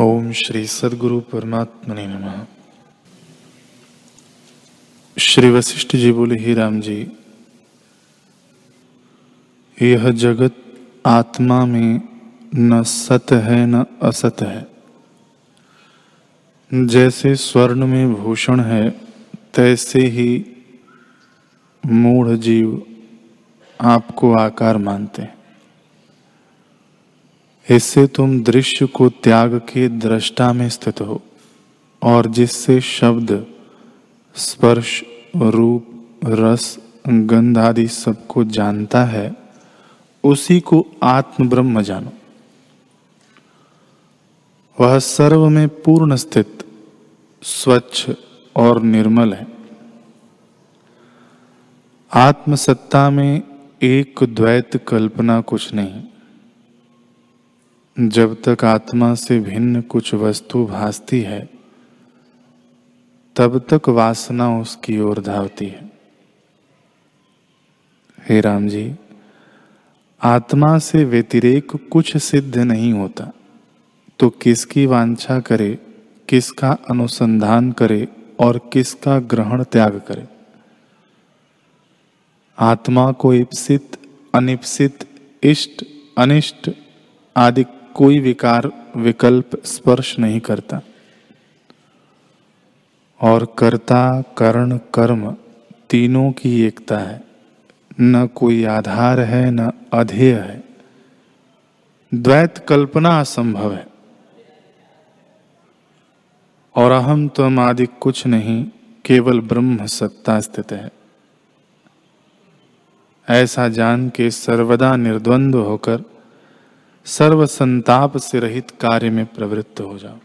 ओम श्री सदगुरु परमात्मने नमः। श्री वशिष्ठ जी बोले, ही राम जी, यह जगत आत्मा में न सत है, न असत है। जैसे स्वर्ण में भूषण है, तैसे ही मूढ़ जीव आपको आकार मानते हैं। इससे तुम दृश्य को त्याग के दृष्टा में स्थित हो, और जिससे शब्द, स्पर्श, रूप, रस, गंध आदि सबको जानता है, उसी को आत्म ब्रह्म जानो। वह सर्व में पूर्ण स्थित, स्वच्छ और निर्मल है। आत्मसत्ता में एक द्वैत कल्पना कुछ नहीं। जब तक आत्मा से भिन्न कुछ वस्तु भासती है, तब तक वासना उसकी ओर धावती है। हे राम जी, आत्मा से व्यतिरेक कुछ सिद्ध नहीं होता। तो किसकी वांछा करे, किसका अनुसंधान करे और किसका ग्रहण त्याग करे? आत्मा को इप्सित, अनिप्सित, इष्ट, अनिष्ट आदि कोई विकार, विकल्प स्पर्श नहीं करता। और कर्ता, कर्ण, कर्म तीनों की एकता है। न कोई आधार है, न अधेय है। द्वैत कल्पना असंभव है। और अहम तम आदि कुछ नहीं, केवल ब्रह्म सत्ता स्थित है। ऐसा जान के सर्वदा निर्द्वंद होकर सर्व संताप से रहित कार्य में प्रवृत्त हो जाओ।